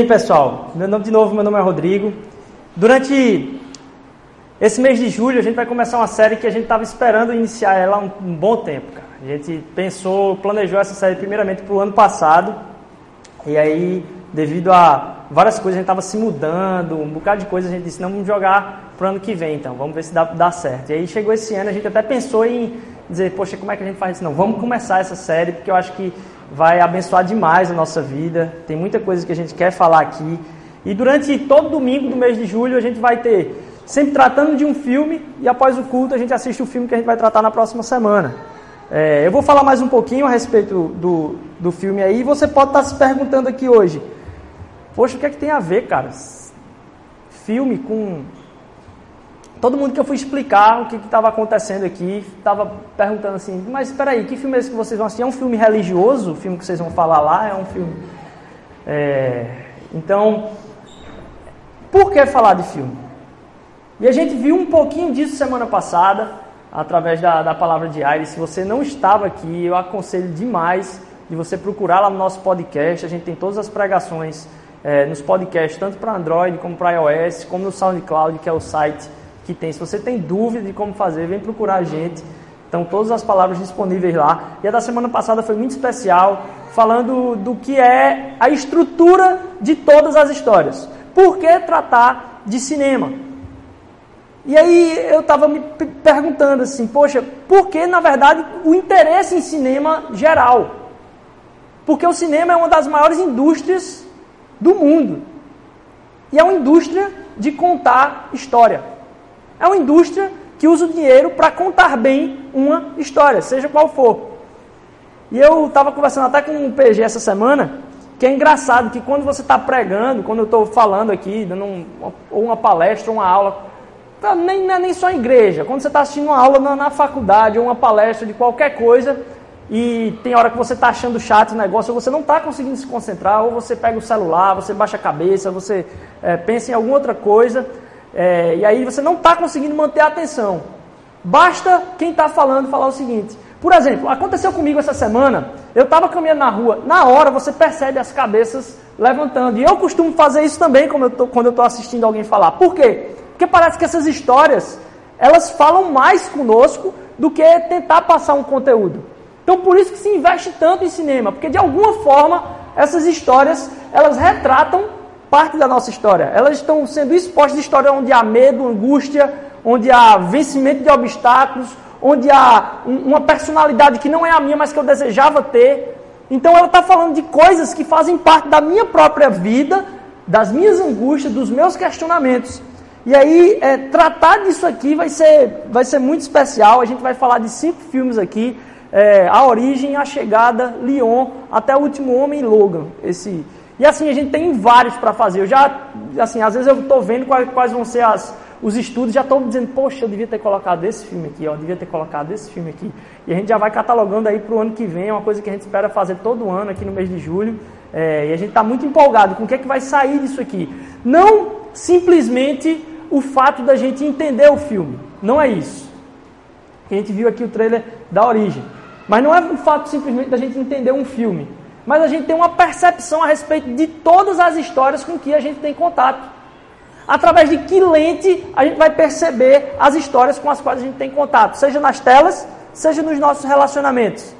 Bem, pessoal, meu nome de novo, meu nome é Rodrigo. Durante esse mês de julho a gente vai começar uma série que a gente estava esperando iniciar ela há um, um, bom tempo, cara. A gente pensou, planejou essa série primeiramente para o ano passado e aí, devido a várias coisas, a gente estava se mudando, um bocado de coisa, a gente disse, não, vamos jogar para o ano que vem, então, vamos ver se dá, dá certo. E aí chegou esse ano, a gente até pensou em dizer, poxa, como é que a gente faz isso? Não, vamos começar essa série, porque eu acho que vai abençoar demais a nossa vida. Tem muita coisa que a gente quer falar aqui. E durante todo domingo do mês de julho a gente vai ter sempre tratando de um filme e após o culto a gente assiste o filme que a gente vai tratar na próxima semana. É, eu vou falar mais um pouquinho a respeito do, do filme aí e você pode estar se perguntando aqui hoje, poxa, o que é que tem a ver, cara? Filme com todo mundo que eu fui explicar o que estava acontecendo aqui, estava perguntando assim, mas espera aí, que filme é esse que vocês vão assistir? É um filme religioso? O filme que vocês vão falar lá é um filme... É... Então, por que falar de filme? E a gente viu um pouquinho disso semana passada, através da, da palavra de Aire. Se você não estava aqui, eu aconselho demais de você procurar lá no nosso podcast. A gente tem todas as pregações é, nos podcasts, tanto para Android como para iOS, como no SoundCloud, que é o site que tem. Se você tem dúvida de como fazer, vem procurar a gente. Então, todas as palavras disponíveis lá. E a da semana passada foi muito especial, falando do que é a estrutura de todas as histórias. Por que tratar de cinema? E aí eu estava me perguntando assim, poxa, por que na verdade o interesse em cinema geral? Porque o cinema é uma das maiores indústrias do mundo. E é uma indústria de contar história. É uma indústria que usa o dinheiro para contar bem uma história, seja qual for. E eu estava conversando até com um PG essa semana, que é engraçado que quando você está pregando, quando eu estou falando aqui, dando um, ou uma palestra, uma aula, tá, nem, é nem só em igreja, quando você está assistindo uma aula na, na, faculdade ou uma palestra de qualquer coisa, e tem hora que você está achando chato o negócio, ou você não está conseguindo se concentrar, ou você pega o celular, você baixa a cabeça, você é, pensa em alguma outra coisa, é, e aí você não está conseguindo manter a atenção. Basta quem está falando falar o seguinte. Por exemplo, aconteceu comigo essa semana, eu estava caminhando na rua, na hora você percebe as cabeças levantando. E eu costumo fazer isso também eu tô, quando eu estou assistindo alguém falar. Por quê? Porque parece que essas histórias, elas falam mais conosco do que tentar passar um conteúdo. Então por isso que se investe tanto em cinema, porque de alguma forma essas histórias, elas retratam parte da nossa história. Elas estão sendo expostas de história onde há medo, angústia, onde há vencimento de obstáculos, onde há uma personalidade que não é a minha, mas que eu desejava ter. Então ela está falando de coisas que fazem parte da minha própria vida, das minhas angústias, dos meus questionamentos. E aí, é, tratar disso aqui vai ser, vai ser muito especial. A gente vai falar de cinco filmes aqui: é, A Origem, A Chegada, Leon, até o Último Homem Logan. Esse, e assim, a gente tem vários para fazer. Eu já, assim, às vezes eu estou vendo quais, quais, vão ser as, os estudos, já estou dizendo, poxa, eu devia ter colocado esse filme aqui, ó, eu devia ter colocado esse filme aqui. E a gente já vai catalogando aí para o ano que vem, é uma coisa que a gente espera fazer todo ano aqui no mês de julho. É, e a gente está muito empolgado com o que é que vai sair disso aqui. Não simplesmente o fato da gente entender o filme, não é isso. A gente viu aqui o trailer da origem. Mas não é o fato simplesmente da gente entender um filme mas a gente tem uma percepção a respeito de todas as histórias com que a gente tem contato. Através de que lente a gente vai perceber as histórias com as quais a gente tem contato, seja nas telas, seja nos nossos relacionamentos.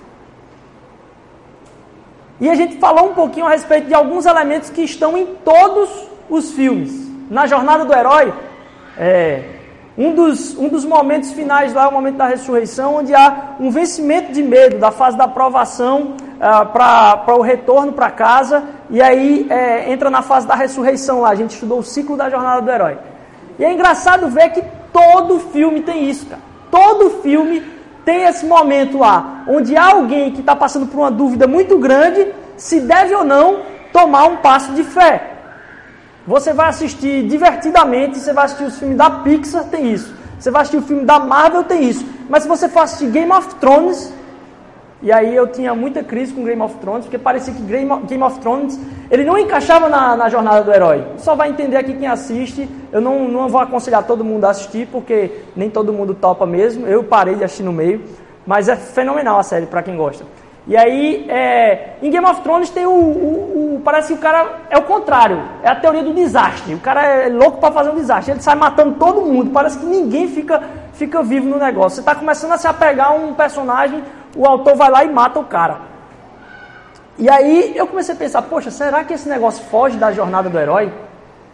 E a gente falou um pouquinho a respeito de alguns elementos que estão em todos os filmes. Na jornada do herói, é, um, dos, um dos momentos finais lá é o momento da ressurreição, onde há um vencimento de medo, da fase da aprovação ah, para o retorno para casa, e aí é, entra na fase da ressurreição lá. A gente estudou o ciclo da jornada do herói. E é engraçado ver que todo filme tem isso, cara. Todo filme tem esse momento lá, onde alguém que está passando por uma dúvida muito grande se deve ou não tomar um passo de fé. Você vai assistir divertidamente, você vai assistir os filmes da Pixar, tem isso. Você vai assistir o filme da Marvel, tem isso. Mas se você for assistir Game of Thrones, e aí eu tinha muita crise com Game of Thrones, porque parecia que Game of Thrones ele não encaixava na, na jornada do herói. Só vai entender aqui quem assiste. Eu não, não vou aconselhar todo mundo a assistir, porque nem todo mundo topa mesmo. Eu parei de assistir no meio, mas é fenomenal a série para quem gosta. E aí, é, em Game of Thrones tem o, o, o, Parece que o cara é o contrário. É a teoria do desastre. O cara é louco para fazer um desastre. Ele sai matando todo mundo. Parece que ninguém fica, fica vivo no negócio. Você está começando a se apegar a um personagem, o autor vai lá e mata o cara. E aí eu comecei a pensar: poxa, será que esse negócio foge da jornada do herói?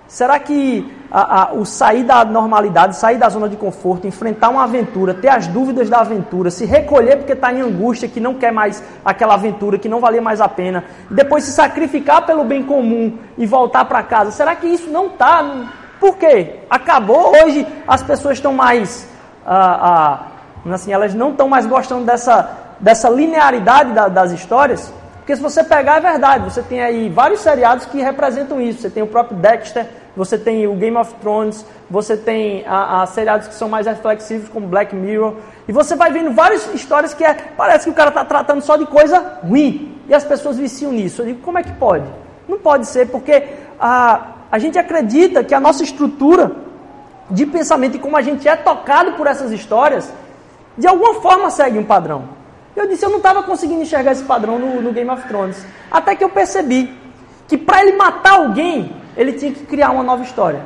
Será que a, a, o sair da normalidade, sair da zona de conforto, enfrentar uma aventura, ter as dúvidas da aventura, se recolher porque está em angústia, que não quer mais aquela aventura, que não valia mais a pena, depois se sacrificar pelo bem comum e voltar para casa, será que isso não está? Por quê? Acabou? Hoje as pessoas estão mais. Ah, ah, assim, elas não estão mais gostando dessa, dessa linearidade da, das histórias. Porque se você pegar, é verdade, você tem aí vários seriados que representam isso. Você tem o próprio Dexter, você tem o Game of Thrones, você tem a, a seriados que são mais reflexivos, como Black Mirror. E você vai vendo várias histórias que é, parece que o cara está tratando só de coisa ruim. E as pessoas viciam nisso. Eu digo, como é que pode? Não pode ser, porque a, a gente acredita que a nossa estrutura de pensamento e como a gente é tocado por essas histórias, de alguma forma segue um padrão. Eu disse, eu não estava conseguindo enxergar esse padrão no, no, Game of Thrones. Até que eu percebi que para ele matar alguém, ele tinha que criar uma nova história.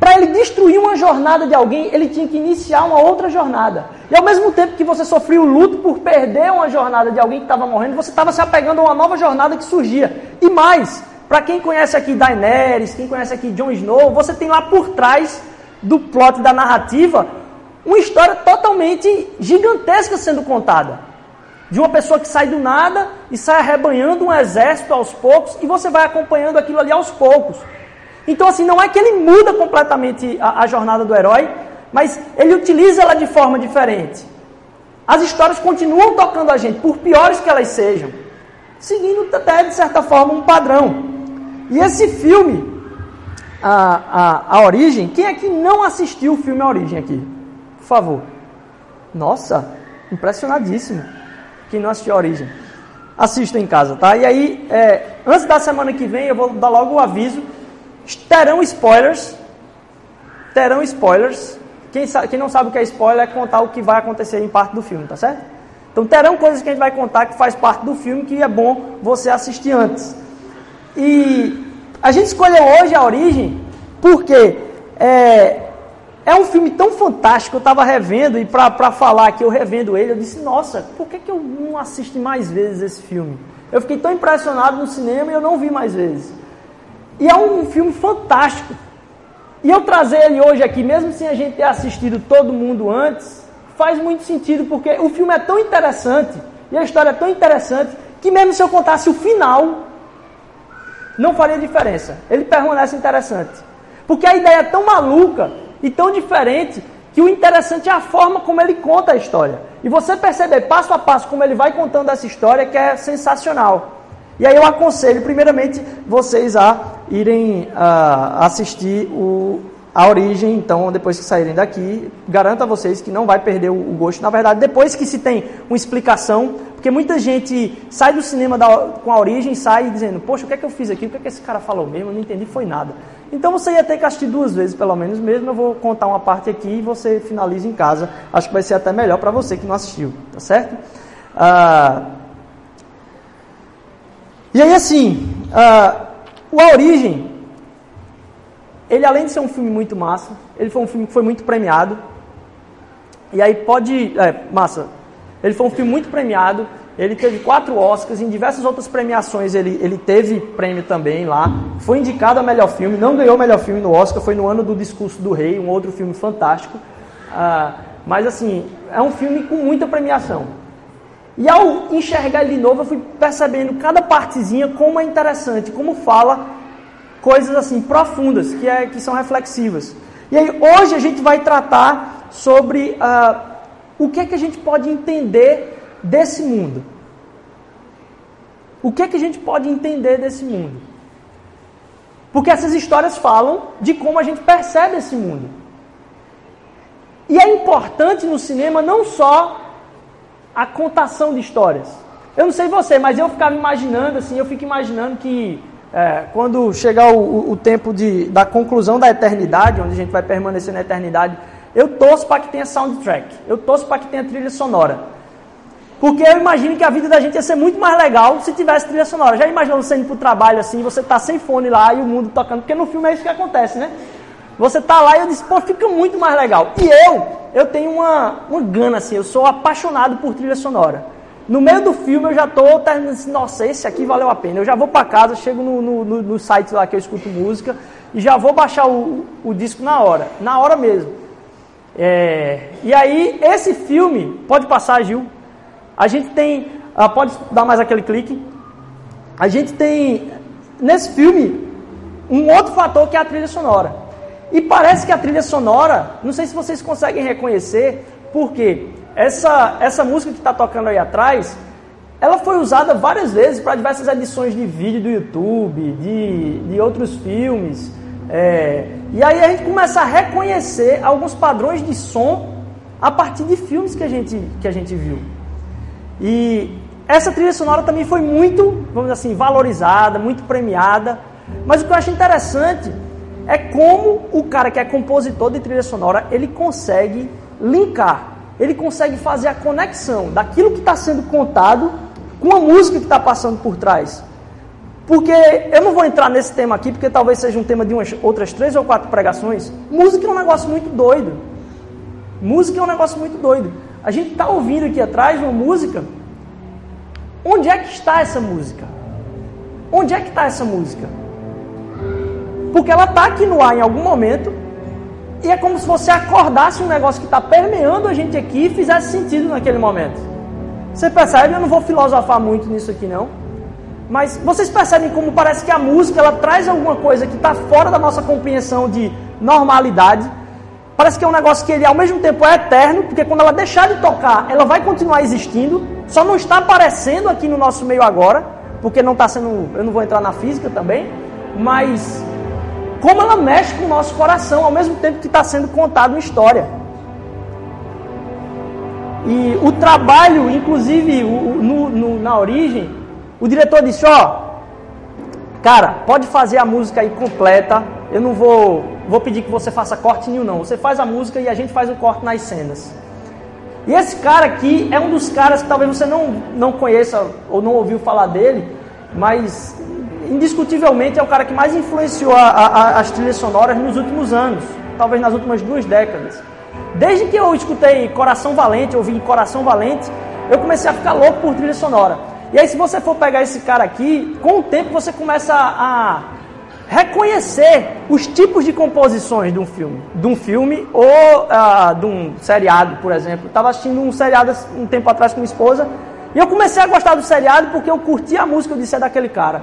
Para ele destruir uma jornada de alguém, ele tinha que iniciar uma outra jornada. E ao mesmo tempo que você sofria o luto por perder uma jornada de alguém que estava morrendo, você estava se apegando a uma nova jornada que surgia. E mais, para quem conhece aqui Daenerys, quem conhece aqui Jon Snow, você tem lá por trás do plot da narrativa uma história totalmente gigantesca sendo contada. De uma pessoa que sai do nada e sai arrebanhando um exército aos poucos e você vai acompanhando aquilo ali aos poucos. Então, assim, não é que ele muda completamente a, a jornada do herói, mas ele utiliza ela de forma diferente. As histórias continuam tocando a gente, por piores que elas sejam, seguindo até, de certa forma, um padrão. E esse filme, a, a, a Origem, quem é que não assistiu o filme A Origem aqui? Por favor. Nossa, impressionadíssimo. Quem não assistiu a Origem. Assista em casa, tá? E aí, é, antes da semana que vem, eu vou dar logo o aviso. Terão spoilers. Terão spoilers. Quem, sabe, quem não sabe o que é spoiler é contar o que vai acontecer em parte do filme, tá certo? Então terão coisas que a gente vai contar que faz parte do filme que é bom você assistir antes. E a gente escolheu hoje a origem porque é, é um filme tão fantástico, eu estava revendo, e para falar que eu revendo ele, eu disse, nossa, por que, que eu não assisto mais vezes esse filme? Eu fiquei tão impressionado no cinema e eu não vi mais vezes. E é um filme fantástico. E eu trazer ele hoje aqui, mesmo sem a gente ter assistido todo mundo antes, faz muito sentido, porque o filme é tão interessante, e a história é tão interessante, que mesmo se eu contasse o final, não faria diferença. Ele permanece interessante. Porque a ideia é tão maluca e tão diferente que o interessante é a forma como ele conta a história. E você perceber passo a passo como ele vai contando essa história que é sensacional. E aí eu aconselho, primeiramente, vocês a irem assistir o, a origem, então, depois que saírem daqui, garanto a vocês que não vai perder o, o gosto. Na verdade, depois que se tem uma explicação, porque muita gente sai do cinema da, com a origem sai dizendo, poxa, o que é que eu fiz aqui? O que é que esse cara falou mesmo? Eu não entendi, foi nada. Então você ia ter que assistir duas vezes, pelo menos mesmo. Eu vou contar uma parte aqui e você finaliza em casa. Acho que vai ser até melhor para você que não assistiu, tá certo? Ah, e aí assim, ah, o A Origem, ele além de ser um filme muito massa, ele foi um filme que foi muito premiado. E aí pode, é, massa, ele foi um filme muito premiado. Ele teve quatro Oscars, em diversas outras premiações ele, ele teve prêmio também lá. Foi indicado a melhor filme, não ganhou o melhor filme no Oscar, foi no ano do Discurso do Rei, um outro filme fantástico. Ah, mas assim, é um filme com muita premiação. E ao enxergar ele de novo, eu fui percebendo cada partezinha como é interessante, como fala coisas assim profundas, que, é, que são reflexivas. E aí hoje a gente vai tratar sobre ah, o que é que a gente pode entender desse mundo. O que é que a gente pode entender desse mundo? Porque essas histórias falam de como a gente percebe esse mundo. E é importante no cinema não só a contação de histórias. Eu não sei você, mas eu ficava imaginando assim, eu fico imaginando que é, quando chegar o, o tempo de, da conclusão da eternidade, onde a gente vai permanecer na eternidade, eu torço para que tenha soundtrack, eu torço para que tenha trilha sonora. Porque eu imagino que a vida da gente ia ser muito mais legal se tivesse trilha sonora. Já imaginou você indo pro trabalho assim, você tá sem fone lá e o mundo tocando, porque no filme é isso que acontece, né? Você tá lá e eu disse, pô, fica muito mais legal. E eu, eu tenho uma, uma gana assim, eu sou apaixonado por trilha sonora. No meio do filme eu já tô terminando assim, nossa, esse aqui valeu a pena. Eu já vou para casa, chego no, no, no, no, site lá que eu escuto música e já vou baixar o, o disco na hora, na hora mesmo. É, e aí, esse filme, pode passar, Gil, a gente tem. Ah, pode dar mais aquele clique? A gente tem nesse filme um outro fator que é a trilha sonora. E parece que a trilha sonora, não sei se vocês conseguem reconhecer, porque essa, essa música que está tocando aí atrás, ela foi usada várias vezes para diversas edições de vídeo do YouTube, de, de outros filmes. É, e aí a gente começa a reconhecer alguns padrões de som a partir de filmes que a gente, que a gente viu. E essa trilha sonora também foi muito, vamos dizer assim, valorizada, muito premiada. Mas o que eu acho interessante é como o cara que é compositor de trilha sonora, ele consegue linkar, ele consegue fazer a conexão daquilo que está sendo contado com a música que está passando por trás. Porque eu não vou entrar nesse tema aqui, porque talvez seja um tema de umas outras três ou quatro pregações. Música é um negócio muito doido. Música é um negócio muito doido. A gente está ouvindo aqui atrás uma música. Onde é que está essa música? Onde é que está essa música? Porque ela está aqui no ar em algum momento. E é como se você acordasse um negócio que está permeando a gente aqui e fizesse sentido naquele momento. Você percebe? Eu não vou filosofar muito nisso aqui não. Mas vocês percebem como parece que a música ela traz alguma coisa que está fora da nossa compreensão de normalidade Parece que é um negócio que ele ao mesmo tempo é eterno, porque quando ela deixar de tocar, ela vai continuar existindo, só não está aparecendo aqui no nosso meio agora, porque não está sendo. Eu não vou entrar na física também, mas como ela mexe com o nosso coração, ao mesmo tempo que está sendo contado uma história. E o trabalho, inclusive o, no, no, na origem, o diretor disse: Ó, cara, pode fazer a música aí completa, eu não vou vou pedir que você faça corte nenhum, não. Você faz a música e a gente faz o corte nas cenas. E esse cara aqui é um dos caras que talvez você não, não conheça ou não ouviu falar dele, mas indiscutivelmente é o cara que mais influenciou a, a, as trilhas sonoras nos últimos anos, talvez nas últimas duas décadas. Desde que eu escutei Coração Valente, ouvi Coração Valente, eu comecei a ficar louco por trilha sonora. E aí, se você for pegar esse cara aqui, com o tempo você começa a, reconhecer os tipos de composições de um filme, de um filme ou uh, de um seriado, por exemplo. Estava assistindo um seriado um tempo atrás com minha esposa e eu comecei a gostar do seriado porque eu curti a música, eu disse é daquele cara.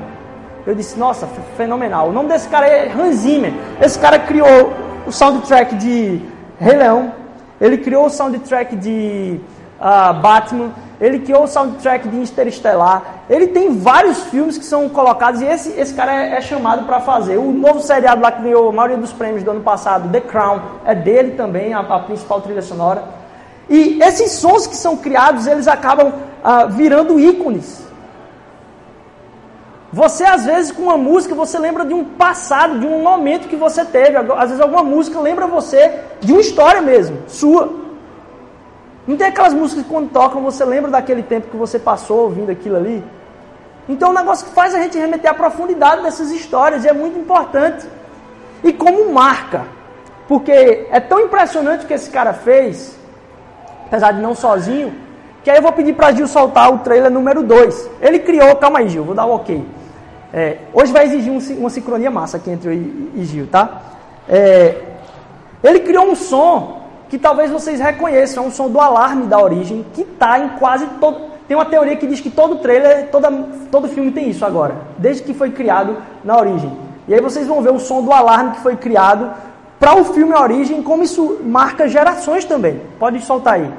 Eu disse, nossa, fenomenal. O nome desse cara é Hans Zimmer. Esse cara criou o soundtrack de Rei Leão, ele criou o soundtrack de uh, Batman, ele criou o soundtrack de Interestelar. Ele tem vários filmes que são colocados e esse, esse cara é, é chamado para fazer. O novo seriado lá que ganhou a maioria dos prêmios do ano passado, The Crown, é dele também, a, a principal trilha sonora. E esses sons que são criados, eles acabam uh, virando ícones. Você, às vezes, com uma música, você lembra de um passado, de um momento que você teve. Às vezes, alguma música lembra você de uma história mesmo, sua. Não tem aquelas músicas que quando tocam você lembra daquele tempo que você passou ouvindo aquilo ali? Então é um negócio que faz a gente remeter à profundidade dessas histórias e é muito importante. E como marca, porque é tão impressionante o que esse cara fez, apesar de não sozinho, que aí eu vou pedir para Gil soltar o trailer número 2. Ele criou, calma aí Gil, vou dar o um ok. É, hoje vai exigir um, uma sincronia massa aqui entre eu e, e Gil, tá? É, ele criou um som que talvez vocês reconheçam, é um som do alarme da origem, que está em quase todo. Tem uma teoria que diz que todo trailer, toda, todo filme tem isso agora, desde que foi criado na origem. E aí vocês vão ver o som do alarme que foi criado para o filme Origem, como isso marca gerações também. Pode soltar aí.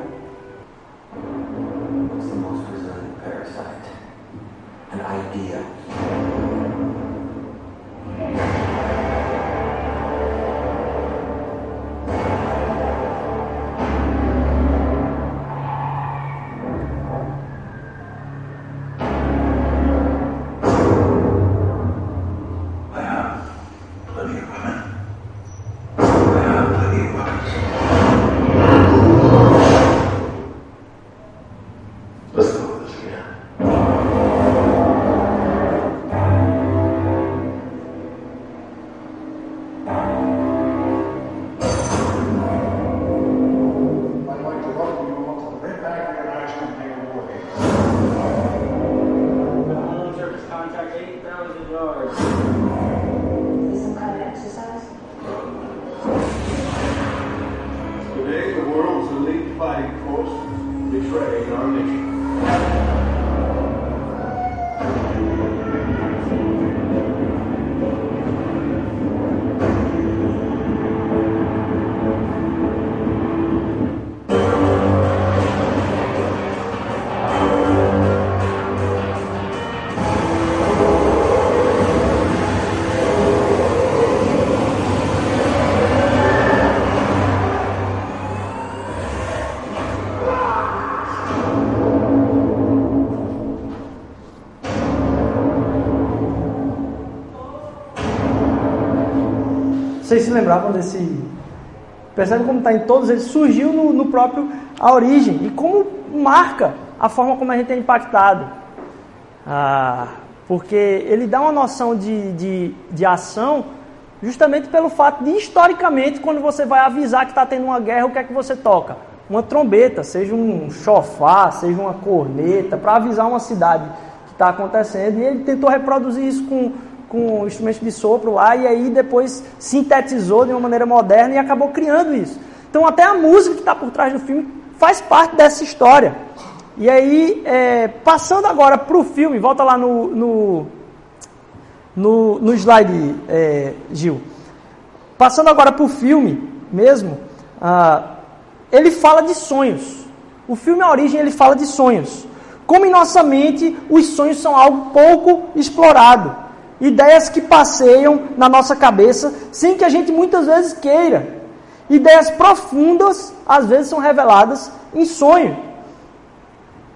Lembravam desse. Percebe como está em todos eles? Surgiu no, no, próprio A Origem. E como marca a forma como a gente é impactado. Ah, porque ele dá uma noção de, de, de ação justamente pelo fato de, historicamente, quando você vai avisar que está tendo uma guerra, o que é que você toca? Uma trombeta, seja um chofá, seja uma corneta, para avisar uma cidade que está acontecendo. E ele tentou reproduzir isso com com instrumentos de sopro lá e aí depois sintetizou de uma maneira moderna e acabou criando isso. Então até a música que está por trás do filme faz parte dessa história. E aí, é, passando agora para o filme, volta lá no, no, no, no slide, é, Gil. Passando agora para o filme mesmo, ah, ele fala de sonhos. O filme A Origem ele fala de sonhos. Como em nossa mente os sonhos são algo pouco explorado ideias que passeiam na nossa cabeça sem que a gente muitas vezes queira. Ideias profundas às vezes são reveladas em sonho.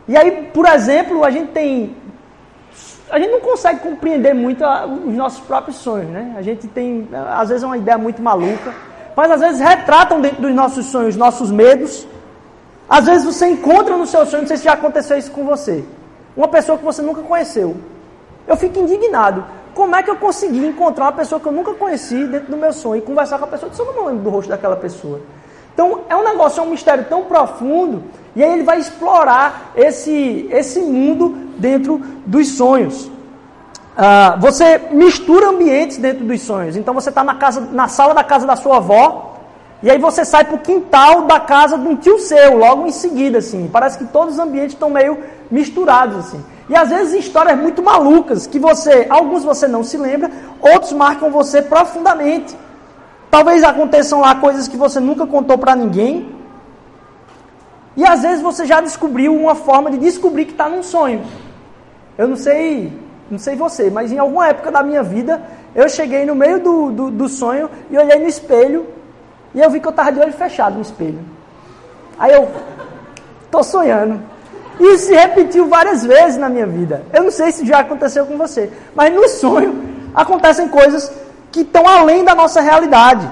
E aí, por exemplo, a gente tem a gente não consegue compreender muito os nossos próprios sonhos, né? A gente tem às vezes é uma ideia muito maluca, mas às vezes retratam dentro dos nossos sonhos nossos medos. Às vezes você encontra no seu sonho, não sei se já aconteceu isso com você, uma pessoa que você nunca conheceu. Eu fico indignado. Como é que eu consegui encontrar uma pessoa que eu nunca conheci dentro do meu sonho e conversar com a pessoa? Eu não lembro do rosto daquela pessoa. Então, é um negócio, é um mistério tão profundo, e aí ele vai explorar esse, esse mundo dentro dos sonhos. Ah, você mistura ambientes dentro dos sonhos. Então, você está na, casa, na sala da casa da sua avó, e aí você sai para o quintal da casa de um tio seu, logo em seguida, assim. Parece que todos os ambientes estão meio misturados, assim. E às vezes histórias muito malucas que você, alguns você não se lembra, outros marcam você profundamente. Talvez aconteçam lá coisas que você nunca contou para ninguém. E às vezes você já descobriu uma forma de descobrir que está num sonho. Eu não sei, não sei você, mas em alguma época da minha vida eu cheguei no meio do, do, do sonho e olhei no espelho e eu vi que eu estava de olho fechado no espelho. Aí eu tô sonhando. Isso se repetiu várias vezes na minha vida. Eu não sei se já aconteceu com você, mas no sonho acontecem coisas que estão além da nossa realidade.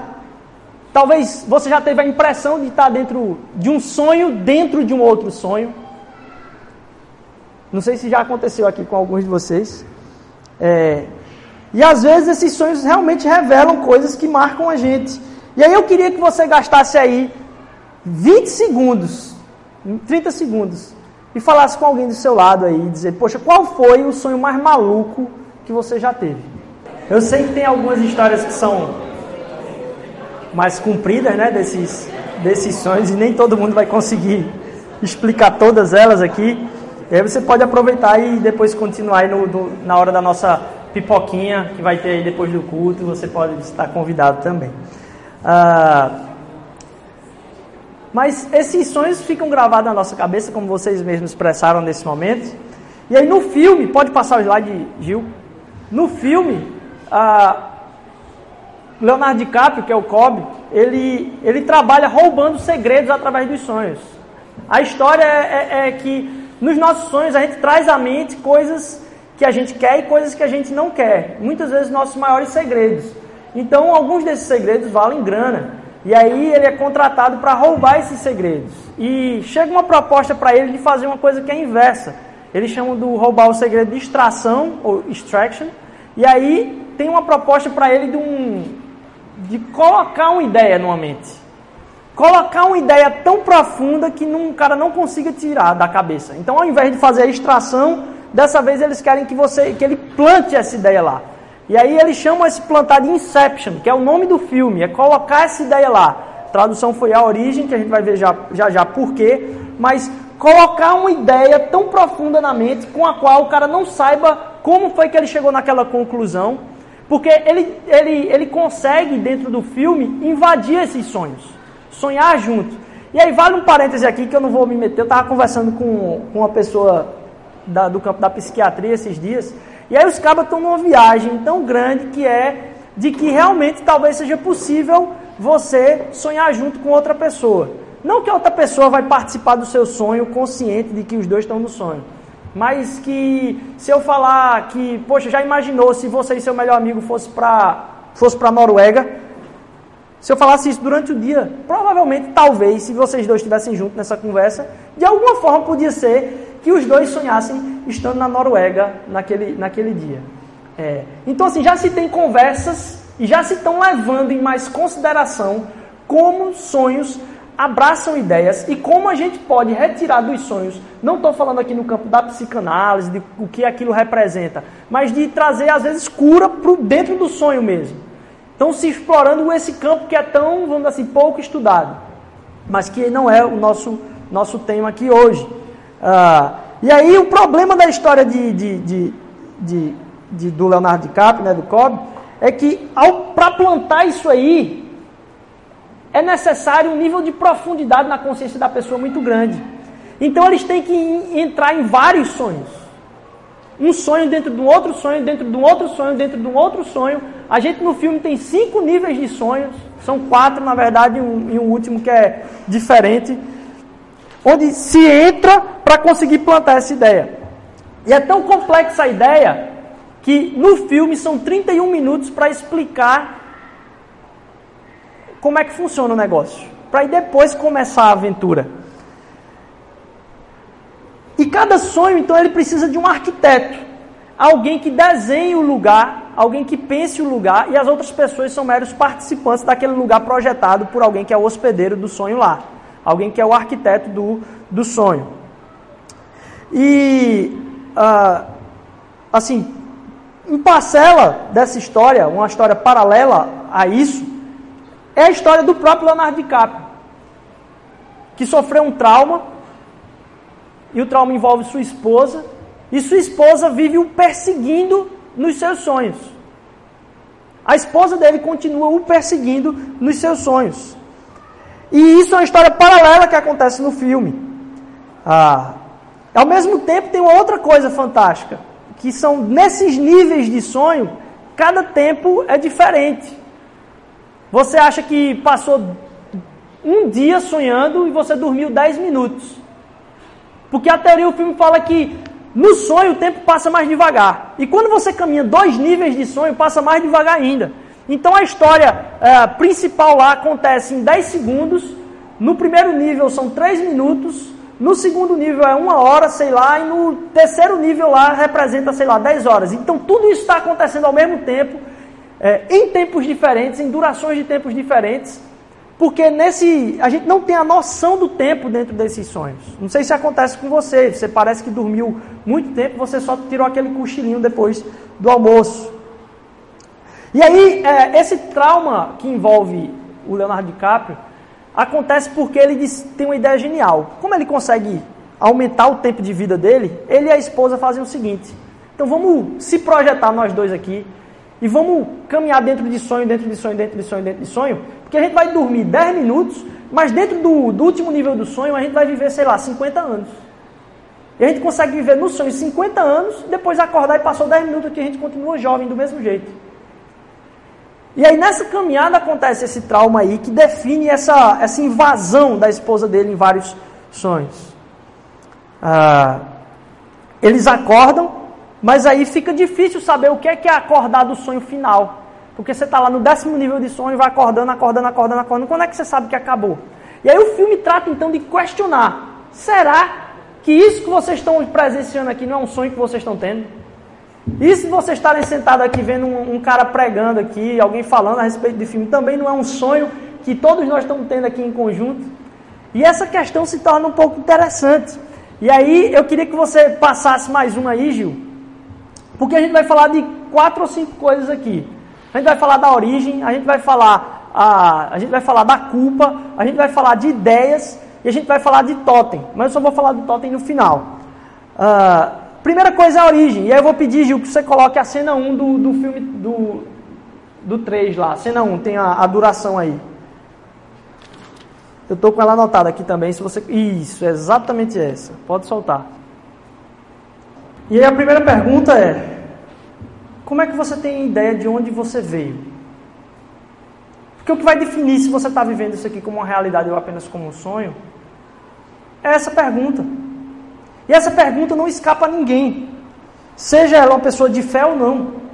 Talvez você já teve a impressão de estar dentro de um sonho, dentro de um outro sonho. Não sei se já aconteceu aqui com alguns de vocês. É, e às vezes esses sonhos realmente revelam coisas que marcam a gente. E aí eu queria que você gastasse aí 20 segundos, 30 segundos, e falasse com alguém do seu lado aí, dizer, poxa, qual foi o sonho mais maluco que você já teve? Eu sei que tem algumas histórias que são mais compridas, né, desses, desses sonhos, e nem todo mundo vai conseguir explicar todas elas aqui. E aí você pode aproveitar e depois continuar aí no, no, na hora da nossa pipoquinha, que vai ter aí depois do culto, você pode estar convidado também. Ah, mas esses sonhos ficam gravados na nossa cabeça, como vocês mesmos expressaram nesse momento. E aí no filme, pode passar o slide, Gil. No filme, Leonardo DiCaprio, que é o Cobb, ele, ele trabalha roubando segredos através dos sonhos. A história é, é, é que nos nossos sonhos a gente traz à mente coisas que a gente quer e coisas que a gente não quer. Muitas vezes nossos maiores segredos. Então, alguns desses segredos valem grana. E aí ele é contratado para roubar esses segredos. E chega uma proposta para ele de fazer uma coisa que é inversa. Eles chamam do roubar o segredo de extração ou extraction. E aí tem uma proposta para ele de um de colocar uma ideia numa mente. Colocar uma ideia tão profunda que um cara não consiga tirar da cabeça. Então, ao invés de fazer a extração, dessa vez eles querem que você que ele plante essa ideia lá. E aí eles chamam esse plantar de Inception, que é o nome do filme, é colocar essa ideia lá. A tradução foi a origem, que a gente vai ver já já, já por quê. Mas colocar uma ideia tão profunda na mente com a qual o cara não saiba como foi que ele chegou naquela conclusão, porque ele, ele, ele consegue, dentro do filme, invadir esses sonhos, sonhar junto. E aí vale um parêntese aqui que eu não vou me meter, eu estava conversando com, com uma pessoa da, do campo da psiquiatria esses dias, e aí os cabas estão numa viagem tão grande que é de que realmente talvez seja possível você sonhar junto com outra pessoa. Não que a outra pessoa vai participar do seu sonho consciente de que os dois estão no sonho. Mas que se eu falar que, poxa, já imaginou se você e seu melhor amigo fosse para fosse para Noruega? Se eu falasse isso durante o dia, provavelmente, talvez, se vocês dois estivessem juntos nessa conversa, de alguma forma podia ser que os dois sonhassem estando na Noruega naquele, naquele dia. É. Então, assim, já se tem conversas e já se estão levando em mais consideração como sonhos abraçam ideias e como a gente pode retirar dos sonhos. Não estou falando aqui no campo da psicanálise, de o que aquilo representa, mas de trazer, às vezes, cura para dentro do sonho mesmo. Então, se explorando esse campo que é tão, vamos dizer assim, pouco estudado, mas que não é o nosso, nosso tema aqui hoje. Ah, e aí, o problema da história de, de, de de, do Leonardo DiCaprio, né, do Cobb, é que para plantar isso aí, é necessário um nível de profundidade na consciência da pessoa muito grande. Então eles têm que entrar em vários sonhos. Um sonho dentro de um outro sonho, dentro de um outro sonho, dentro de um outro sonho. A gente no filme tem cinco níveis de sonhos, são quatro na verdade, e um, e um último que é diferente, onde se entra para conseguir plantar essa ideia. E é tão complexa a ideia que no filme são 31 minutos para explicar como é que funciona o negócio, para depois começar a aventura. E cada sonho, então, ele precisa de um arquiteto, alguém que desenhe o lugar, alguém que pense o lugar, e as outras pessoas são meros participantes daquele lugar projetado por alguém que é o hospedeiro do sonho lá, alguém que é o arquiteto do, do sonho. E, uh, assim, em parcela dessa história, uma história paralela a isso, é a história do próprio Leonardo DiCaprio, que sofreu um trauma, e o trauma envolve sua esposa, e sua esposa vive o perseguindo nos seus sonhos. A esposa dele continua o perseguindo nos seus sonhos. E isso é uma história paralela que acontece no filme. Ah, ao mesmo tempo, tem uma outra coisa fantástica que são nesses níveis de sonho, cada tempo é diferente. Você acha que passou um dia sonhando e você dormiu 10 minutos. Porque a teoria do filme fala que no sonho o tempo passa mais devagar. E quando você caminha dois níveis de sonho, passa mais devagar ainda. Então a história é, principal lá acontece em 10 segundos. No primeiro nível são 3 minutos. No segundo nível é uma hora, sei lá, e no terceiro nível lá representa, sei lá, 10 horas. Então tudo isso está acontecendo ao mesmo tempo, é, em tempos diferentes, em durações de tempos diferentes, porque nesse a gente não tem a noção do tempo dentro desses sonhos. Não sei se acontece com você, você parece que dormiu muito tempo, você só tirou aquele cochilinho depois do almoço. E aí, é, esse trauma que envolve o Leonardo DiCaprio acontece porque ele tem uma ideia genial. Como ele consegue aumentar o tempo de vida dele, ele e a esposa fazem o seguinte: então vamos se projetar nós dois aqui e vamos caminhar dentro de sonho, dentro de sonho, dentro de sonho, dentro de sonho, porque a gente vai dormir 10 minutos, mas dentro do, do último nível do sonho a gente vai viver, sei lá, 50 anos. E a gente consegue viver no sonho 50 anos, depois acordar e passou 10 minutos que a gente continua jovem do mesmo jeito. E aí nessa caminhada acontece esse trauma aí que define essa, essa invasão da esposa dele em vários sonhos. Ah, eles acordam, mas aí fica difícil saber o que é, que é acordar do sonho final. Porque você está lá no décimo nível de sonho vai acordando, acordando, acordando, acordando. Quando é que você sabe que acabou? E aí o filme trata então de questionar: será que isso que vocês estão presenciando aqui não é um sonho que vocês estão tendo? E se vocês estarem sentados aqui vendo um, um, cara pregando aqui, alguém falando a respeito de filme, também não é um sonho que todos nós estamos tendo aqui em conjunto? E essa questão se torna um pouco interessante. E aí eu queria que você passasse mais uma aí, Gil, porque a gente vai falar de quatro ou cinco coisas aqui. A gente vai falar da origem, a gente vai falar a, a gente vai falar da culpa, a gente vai falar de ideias e a gente vai falar de totem, mas eu só vou falar do totem no final. Uh, primeira coisa é a origem, e aí eu vou pedir, Gil, que você coloque a cena 1 do, do filme do, do 3 lá. Cena 1, tem a, a duração aí. Eu estou com ela anotada aqui também, se você... Isso, é exatamente essa. Pode soltar. E aí a primeira pergunta é, como é que você tem ideia de onde você veio? Porque o que vai definir se você está vivendo isso aqui como uma realidade ou apenas como um sonho é essa pergunta. E essa pergunta não escapa a ninguém, seja ela uma pessoa de fé ou não.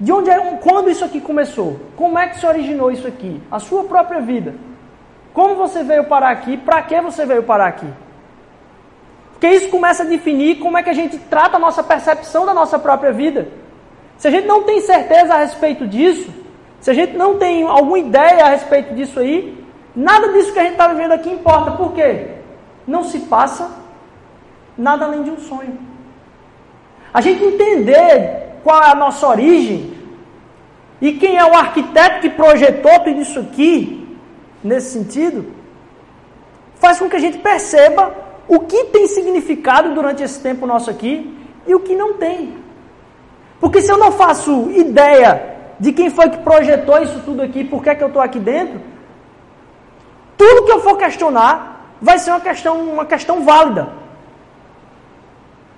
De onde é, quando isso aqui começou? Como é que se originou isso aqui? A sua própria vida. Como você veio parar aqui? Para que você veio parar aqui? Porque isso começa a definir como é que a gente trata a nossa percepção da nossa própria vida. Se a gente não tem certeza a respeito disso, se a gente não tem alguma ideia a respeito disso aí, nada disso que a gente está vivendo aqui importa. Por quê? Não se passa nada além de um sonho. A gente entender qual é a nossa origem e quem é o arquiteto que projetou tudo isso aqui, nesse sentido, faz com que a gente perceba o que tem significado durante esse tempo nosso aqui e o que não tem. Porque se eu não faço ideia de quem foi que projetou isso tudo aqui, por que, é que eu estou aqui dentro, tudo que eu for questionar vai ser uma questão, uma questão válida.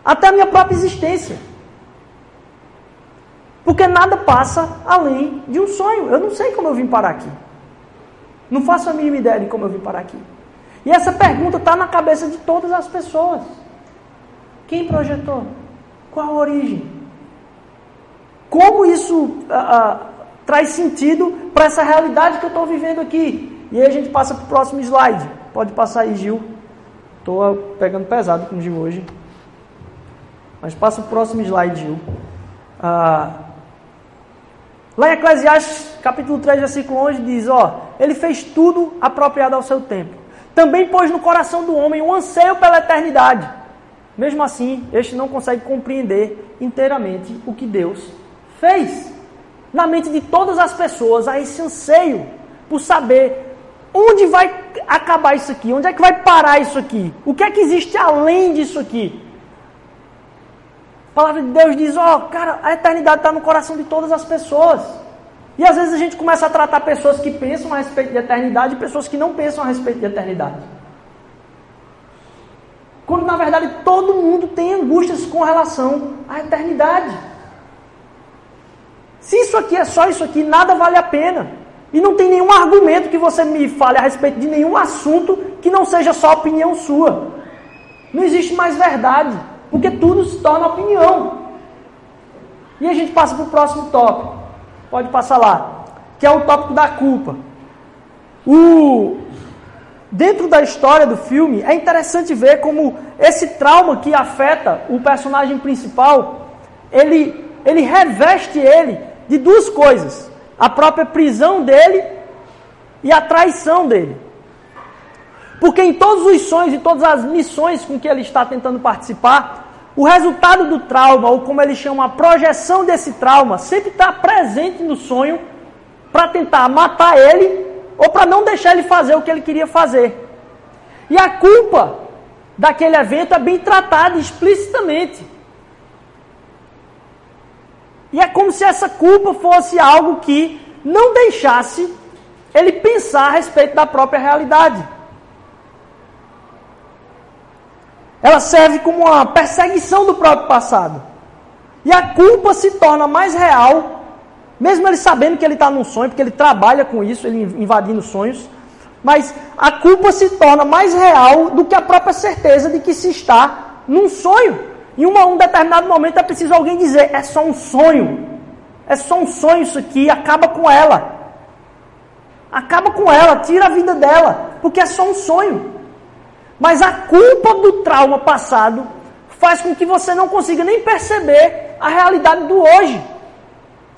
Até a minha própria existência. Porque nada passa além de um sonho. Eu não sei como eu vim parar aqui. Não faço a mínima ideia de como eu vim parar aqui. E essa pergunta está na cabeça de todas as pessoas. Quem projetou? Qual a origem? Como isso uh, uh, traz sentido para essa realidade que eu estou vivendo aqui? E aí a gente passa para o próximo slide. Pode passar aí, Gil. Estou pegando pesado com o Gil hoje. Mas passa o próximo slide, Gil. Uh, lá em Eclesiastes, capítulo 3, versículo 11, diz: Ó, ele fez tudo apropriado ao seu tempo. Também pôs no coração do homem um anseio pela eternidade. Mesmo assim, este não consegue compreender inteiramente o que Deus fez. Na mente de todas as pessoas há esse anseio por saber onde vai acabar isso aqui, onde é que vai parar isso aqui, o que é que existe além disso aqui. A palavra de Deus diz: Ó, oh, cara, a eternidade está no coração de todas as pessoas. E às vezes a gente começa a tratar pessoas que pensam a respeito de eternidade e pessoas que não pensam a respeito de eternidade. Quando na verdade todo mundo tem angústias com relação à eternidade. Se isso aqui é só isso aqui, nada vale a pena. E não tem nenhum argumento que você me fale a respeito de nenhum assunto que não seja só opinião sua. Não existe mais verdade, porque tudo se torna opinião. E a gente passa para o próximo tópico. Pode passar lá. Que é o tópico da culpa. O... Dentro da história do filme, é interessante ver como esse trauma que afeta o personagem principal, ele, ele reveste ele de duas coisas: a própria prisão dele e a traição dele. Porque em todos os sonhos e todas as missões com que ele está tentando participar, o resultado do trauma, ou como ele chama, a projeção desse trauma, sempre está presente no sonho para tentar matar ele ou para não deixar ele fazer o que ele queria fazer. E a culpa daquele evento é bem tratada explicitamente. E é como se essa culpa fosse algo que não deixasse ele pensar a respeito da própria realidade. Ela serve como uma perseguição do próprio passado. E a culpa se torna mais real, mesmo ele sabendo que ele está num sonho, porque ele trabalha com isso, ele invadindo sonhos. Mas a culpa se torna mais real do que a própria certeza de que se está num sonho. Em um determinado momento é preciso alguém dizer: é só um sonho. É só um sonho isso aqui, acaba com ela. Acaba com ela, tira a vida dela, porque é só um sonho. Mas a culpa do trauma passado faz com que você não consiga nem perceber a realidade do hoje.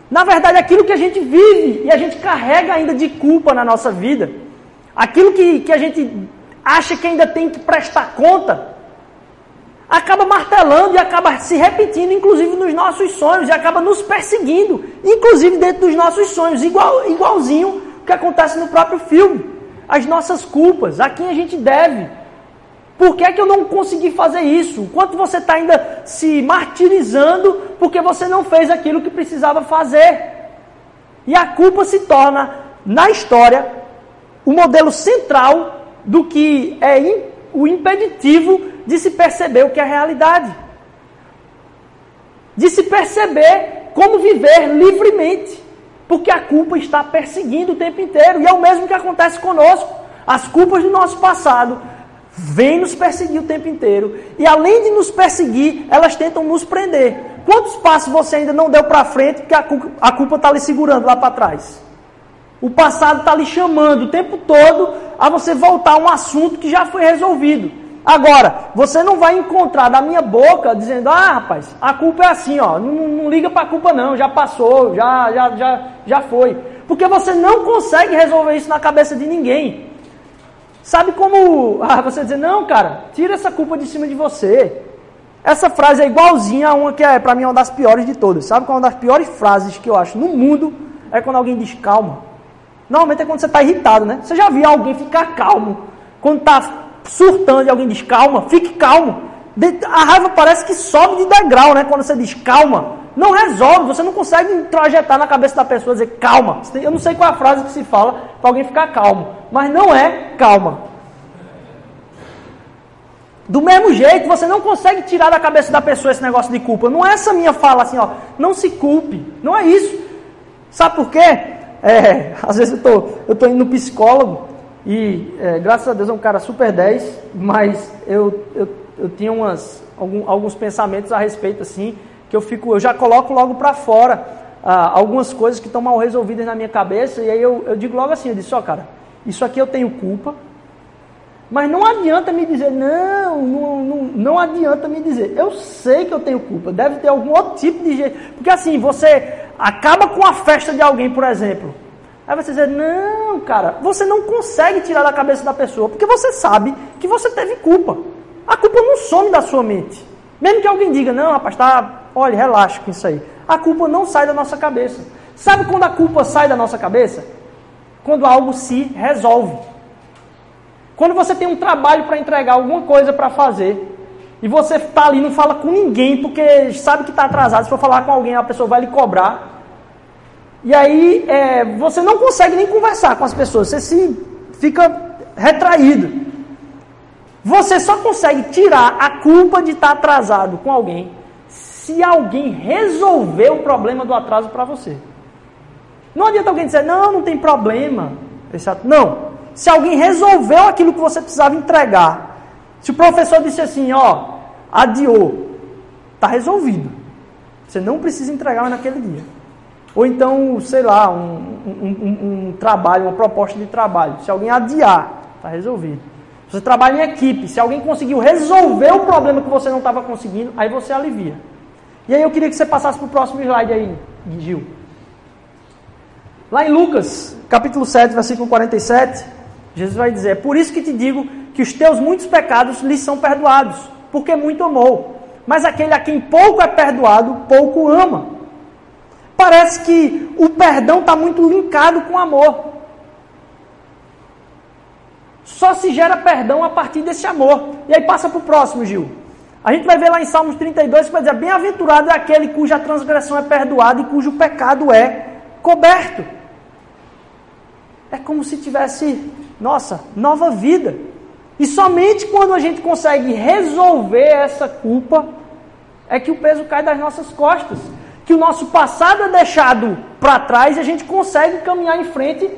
Na verdade, aquilo que a gente vive e a gente carrega ainda de culpa na nossa vida, aquilo que, que a gente acha que ainda tem que prestar conta, acaba martelando e acaba se repetindo, inclusive nos nossos sonhos, e acaba nos perseguindo, inclusive dentro dos nossos sonhos, igual, igualzinho que acontece no próprio filme. as nossas culpas, a quem a gente deve. Por que, é que eu não consegui fazer isso? Quanto você está ainda se martirizando porque você não fez aquilo que precisava fazer? E a culpa se torna, na história, o modelo central do que é o impeditivo de se perceber o que é realidade. De se perceber como viver livremente. Porque a culpa está perseguindo o tempo inteiro. E é o mesmo que acontece conosco. As culpas do nosso passado vêm nos perseguir o tempo inteiro. E além de nos perseguir, elas tentam nos prender. Quantos passos você ainda não deu para frente porque a culpa está lhe segurando lá para trás? O passado está lhe chamando o tempo todo a você voltar a um assunto que já foi resolvido. Agora, você não vai encontrar da minha boca dizendo, ah, rapaz, a culpa é assim, ó, não, não liga para a culpa não, já passou, já, já, já, já foi. Porque você não consegue resolver isso na cabeça de ninguém. Sabe como ah, você dizer, não, cara, tira essa culpa de cima de você. Essa frase é igualzinha a uma que é, para mim, uma das piores de todas. Sabe qual é uma das piores frases que eu acho no mundo? É quando alguém diz calma. Normalmente é quando você está irritado, né? Você já viu alguém ficar calmo quando está surtando e alguém diz calma, fique calmo. A raiva parece que sobe de degrau, né? Quando você diz calma. Não resolve, você não consegue introjetar na cabeça da pessoa dizer calma. Eu não sei qual é a frase que se fala para alguém ficar calmo, mas não é calma. Do mesmo jeito, você não consegue tirar da cabeça da pessoa esse negócio de culpa. Não é essa minha fala assim, ó, não se culpe. Não é isso. Sabe por quê? É, às vezes eu tô, eu tô indo no psicólogo e, é, graças a Deus, é um cara super 10, mas eu, eu, eu tinha umas, algum, alguns pensamentos a respeito, assim, que eu fico, eu já coloco logo para fora ah, algumas coisas que estão mal resolvidas na minha cabeça, e aí eu, eu digo logo assim, eu disse, ó, oh, cara, isso aqui eu tenho culpa, mas não adianta me dizer, não, não, não, não adianta me dizer. Eu sei que eu tenho culpa, deve ter algum outro tipo de jeito. Porque assim, você acaba com a festa de alguém, por exemplo. Aí você diz, não, cara, você não consegue tirar da cabeça da pessoa, porque você sabe que você teve culpa. A culpa não some da sua mente. Mesmo que alguém diga, não, rapaz, tá, olha, relaxa com isso aí. A culpa não sai da nossa cabeça. Sabe quando a culpa sai da nossa cabeça? Quando algo se resolve. Quando você tem um trabalho para entregar, alguma coisa para fazer, e você está ali não fala com ninguém, porque sabe que está atrasado, se for falar com alguém, a pessoa vai lhe cobrar. E aí é, você não consegue nem conversar com as pessoas, você se fica retraído. Você só consegue tirar a culpa de estar atrasado com alguém se alguém resolver o problema do atraso para você. Não adianta alguém dizer, não, não tem problema. Não. Se alguém resolveu aquilo que você precisava entregar, se o professor disse assim, ó, adiou, está resolvido. Você não precisa entregar naquele dia. Ou então, sei lá, um, um, um, um trabalho, uma proposta de trabalho. Se alguém adiar, está resolvido. Você trabalha em equipe. Se alguém conseguiu resolver o problema que você não estava conseguindo, aí você alivia. E aí eu queria que você passasse para o próximo slide aí, Gil. Lá em Lucas, capítulo 7, versículo 47, Jesus vai dizer: É por isso que te digo que os teus muitos pecados lhes são perdoados, porque muito amou. Mas aquele a quem pouco é perdoado, pouco ama. Parece que o perdão está muito linkado com amor. Só se gera perdão a partir desse amor. E aí passa para o próximo, Gil. A gente vai ver lá em Salmos 32 que vai dizer: Bem-aventurado é aquele cuja transgressão é perdoada e cujo pecado é coberto. É como se tivesse, nossa, nova vida. E somente quando a gente consegue resolver essa culpa é que o peso cai das nossas costas que o nosso passado é deixado para trás e a gente consegue caminhar em frente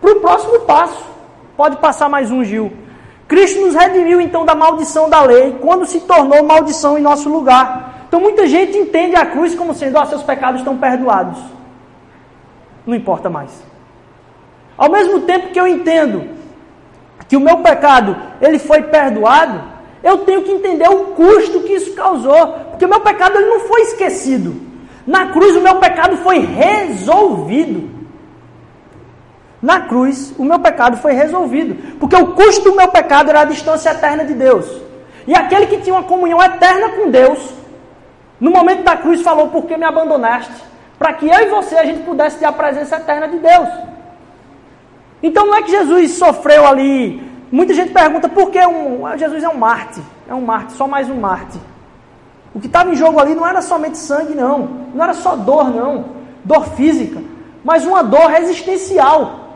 para o próximo passo. Pode passar mais um, Gil. Cristo nos redimiu então da maldição da lei quando se tornou maldição em nosso lugar. Então muita gente entende a cruz como sendo, ó, oh, seus pecados estão perdoados. Não importa mais. Ao mesmo tempo que eu entendo que o meu pecado ele foi perdoado, eu tenho que entender o custo que isso causou, porque o meu pecado ele não foi esquecido. Na cruz o meu pecado foi resolvido. Na cruz o meu pecado foi resolvido. Porque o custo do meu pecado era a distância eterna de Deus. E aquele que tinha uma comunhão eterna com Deus, no momento da cruz falou: Por que me abandonaste? Para que eu e você a gente pudesse ter a presença eterna de Deus. Então não é que Jesus sofreu ali. Muita gente pergunta por que um, Jesus é um Marte. É um Marte, só mais um Marte. O que estava em jogo ali não era somente sangue, não. Não era só dor, não. Dor física. Mas uma dor existencial.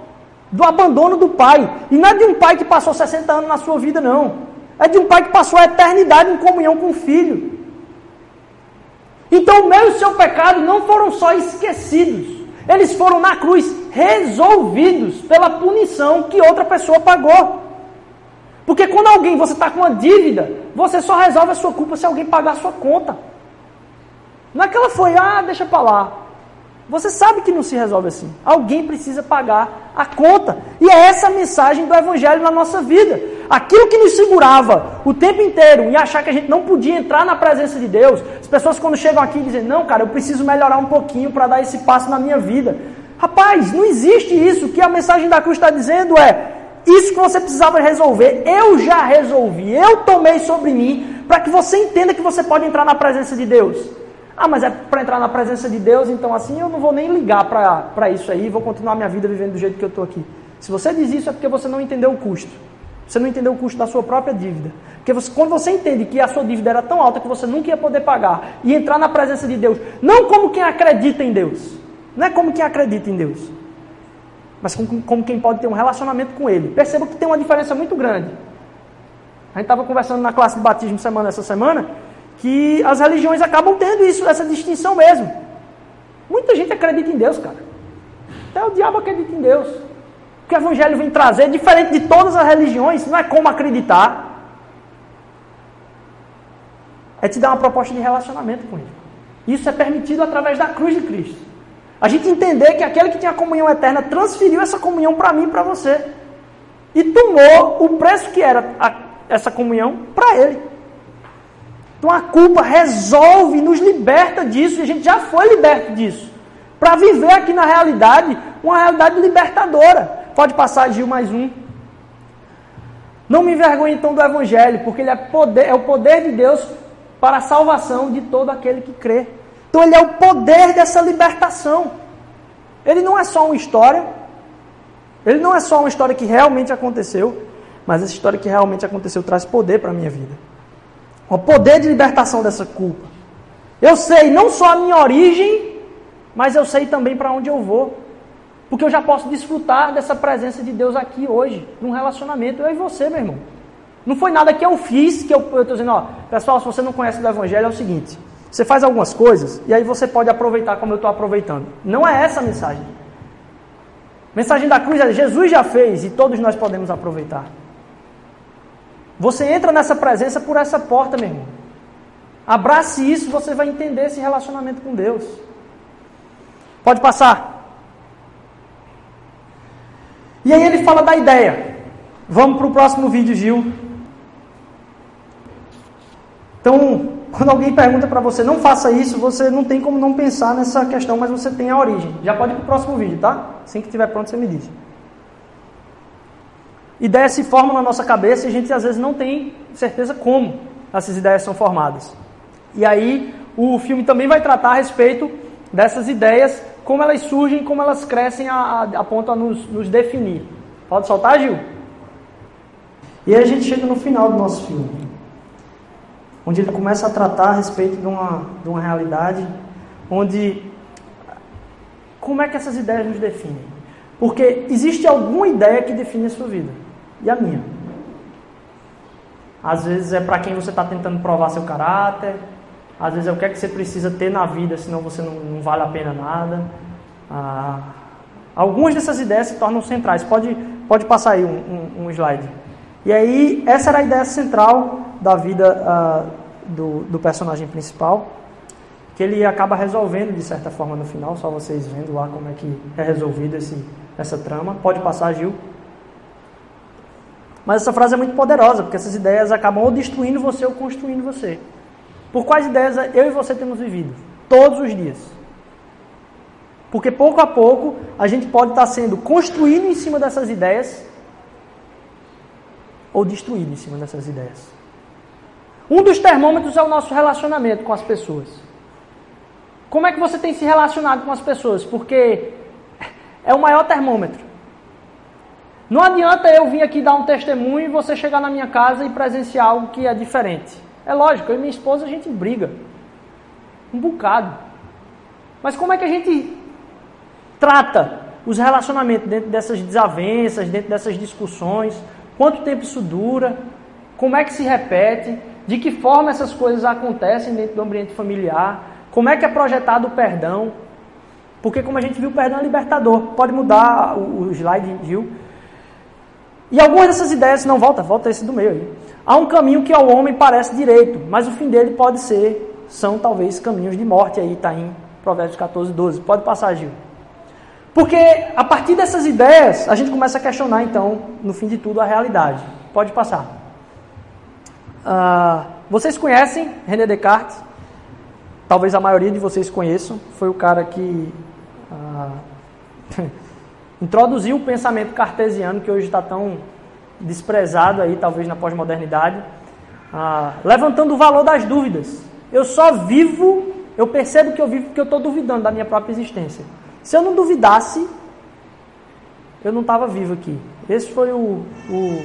Do abandono do pai. E não é de um pai que passou 60 anos na sua vida, não. É de um pai que passou a eternidade em comunhão com o filho. Então o meu e o seu pecado não foram só esquecidos. Eles foram na cruz resolvidos pela punição que outra pessoa pagou. Porque quando alguém, você está com uma dívida, você só resolve a sua culpa se alguém pagar a sua conta. Não é que ela foi, ah, deixa para lá. Você sabe que não se resolve assim. Alguém precisa pagar a conta. E é essa a mensagem do Evangelho na nossa vida. Aquilo que nos segurava o tempo inteiro e achar que a gente não podia entrar na presença de Deus. As pessoas quando chegam aqui dizem, não, cara, eu preciso melhorar um pouquinho para dar esse passo na minha vida. Rapaz, não existe isso. O que a mensagem da cruz está dizendo é, isso que você precisava resolver, eu já resolvi, eu tomei sobre mim, para que você entenda que você pode entrar na presença de Deus. Ah, mas é para entrar na presença de Deus, então assim eu não vou nem ligar para isso aí, vou continuar minha vida vivendo do jeito que eu estou aqui. Se você diz isso é porque você não entendeu o custo. Você não entendeu o custo da sua própria dívida. Porque você, quando você entende que a sua dívida era tão alta que você nunca ia poder pagar e entrar na presença de Deus, não como quem acredita em Deus, não é como quem acredita em Deus, mas como, como quem pode ter um relacionamento com Ele. Perceba que tem uma diferença muito grande. A gente estava conversando na classe de batismo semana essa semana que as religiões acabam tendo isso, essa distinção mesmo. Muita gente acredita em Deus, cara. Até o diabo acredita em Deus. O que o Evangelho vem trazer, diferente de todas as religiões, não é como acreditar. É te dar uma proposta de relacionamento com Ele. Isso é permitido através da cruz de Cristo. A gente entender que aquele que tinha comunhão eterna transferiu essa comunhão para mim e para você. E tomou o preço que era a, essa comunhão para Ele. Então a culpa resolve, nos liberta disso, e a gente já foi liberto disso. Para viver aqui na realidade, uma realidade libertadora. Pode passar, Gil, mais um. Não me envergonhe então do Evangelho, porque ele é, poder, é o poder de Deus para a salvação de todo aquele que crê. Então ele é o poder dessa libertação. Ele não é só uma história, ele não é só uma história que realmente aconteceu, mas essa história que realmente aconteceu traz poder para a minha vida o poder de libertação dessa culpa. Eu sei não só a minha origem, mas eu sei também para onde eu vou. Porque eu já posso desfrutar dessa presença de Deus aqui hoje, num relacionamento, eu e você, meu irmão. Não foi nada que eu fiz que eu estou dizendo, ó, pessoal, se você não conhece o Evangelho, é o seguinte: você faz algumas coisas e aí você pode aproveitar como eu estou aproveitando. Não é essa a mensagem. A mensagem da cruz é: Jesus já fez e todos nós podemos aproveitar. Você entra nessa presença por essa porta, meu irmão. Abrace isso, você vai entender esse relacionamento com Deus. Pode passar. E aí ele fala da ideia. Vamos para o próximo vídeo, Gil. Então, quando alguém pergunta para você, não faça isso, você não tem como não pensar nessa questão, mas você tem a origem. Já pode ir para o próximo vídeo, tá? Assim que estiver pronto, você me diz ideias se formam na nossa cabeça e a gente às vezes não tem certeza como essas ideias são formadas. E aí o filme também vai tratar a respeito dessas ideias, como elas surgem, como elas crescem a, a, a ponto a nos, nos definir. Pode soltar, Gil? E aí a gente chega no final do nosso filme, onde ele começa a tratar a respeito de uma, de uma realidade, onde como é que essas ideias nos definem? Porque existe alguma ideia que define a sua vida e a minha. Às vezes é para quem você está tentando provar seu caráter, às vezes é o que é que você precisa ter na vida, senão você não, não vale a pena nada. Ah, algumas dessas ideias se tornam centrais. Pode, pode passar aí um, um, um slide. E aí, essa era a ideia central da vida ah, do, do personagem principal, que ele acaba resolvendo de certa forma no final, só vocês vendo lá como é que é resolvido esse, essa trama. Pode passar, Gil. Mas essa frase é muito poderosa, porque essas ideias acabam ou destruindo você ou construindo você. Por quais ideias eu e você temos vivido? Todos os dias. Porque pouco a pouco a gente pode estar sendo construído em cima dessas ideias ou destruído em cima dessas ideias. Um dos termômetros é o nosso relacionamento com as pessoas. Como é que você tem se relacionado com as pessoas? Porque é o maior termômetro. Não adianta eu vir aqui dar um testemunho e você chegar na minha casa e presenciar algo que é diferente. É lógico, eu e minha esposa a gente briga. Um bocado. Mas como é que a gente trata os relacionamentos dentro dessas desavenças, dentro dessas discussões? Quanto tempo isso dura? Como é que se repete? De que forma essas coisas acontecem dentro do ambiente familiar? Como é que é projetado o perdão? Porque, como a gente viu, o perdão é libertador. Pode mudar o, slide, Gil. E algumas dessas ideias, não, volta, volta esse do meio aí. Há um caminho que ao homem parece direito, mas o fim dele pode ser, são talvez caminhos de morte, aí está em Provérbios 14, 12. Pode passar, Gil. Porque a partir dessas ideias, a gente começa a questionar, então, no fim de tudo, a realidade. Pode passar. Uh, vocês conhecem René Descartes? Talvez a maioria de vocês conheçam. Foi o cara que uh, introduziu o pensamento cartesiano, que hoje está tão desprezado aí, talvez na pós-modernidade, uh, levantando o valor das dúvidas. Eu só vivo, eu percebo que eu vivo porque eu estou duvidando da minha própria existência. Se eu não duvidasse, eu não estava vivo aqui. Esse foi o, o,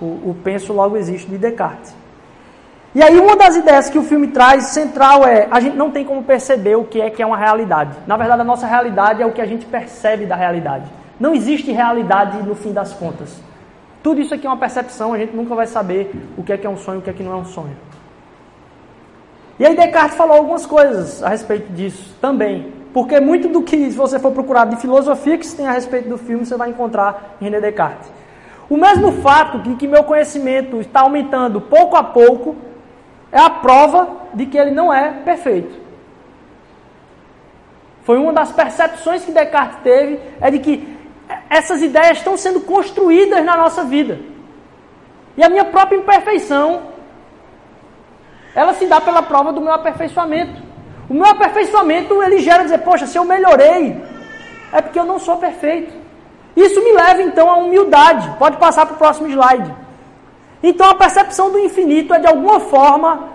o, o penso logo existe de Descartes. E aí uma das ideias que o filme traz central é a gente não tem como perceber o que é que é uma realidade. Na verdade, a nossa realidade é o que a gente percebe da realidade. Não existe realidade no fim das contas. Tudo isso aqui é uma percepção, a gente nunca vai saber o que é que é um sonho o que é que não é um sonho. E aí Descartes falou algumas coisas a respeito disso também. Porque muito do que, se você for procurar de filosofia que se tem a respeito do filme, você vai encontrar em René Descartes. O mesmo fato de que meu conhecimento está aumentando pouco a pouco é a prova de que ele não é perfeito. Foi uma das percepções que Descartes teve, é de que essas ideias estão sendo construídas na nossa vida. E a minha própria imperfeição, ela se dá pela prova do meu aperfeiçoamento. O meu aperfeiçoamento ele gera dizer, poxa, se eu melhorei, é porque eu não sou perfeito. Isso me leva então à humildade. Pode passar para o próximo slide. Então a percepção do infinito é de alguma forma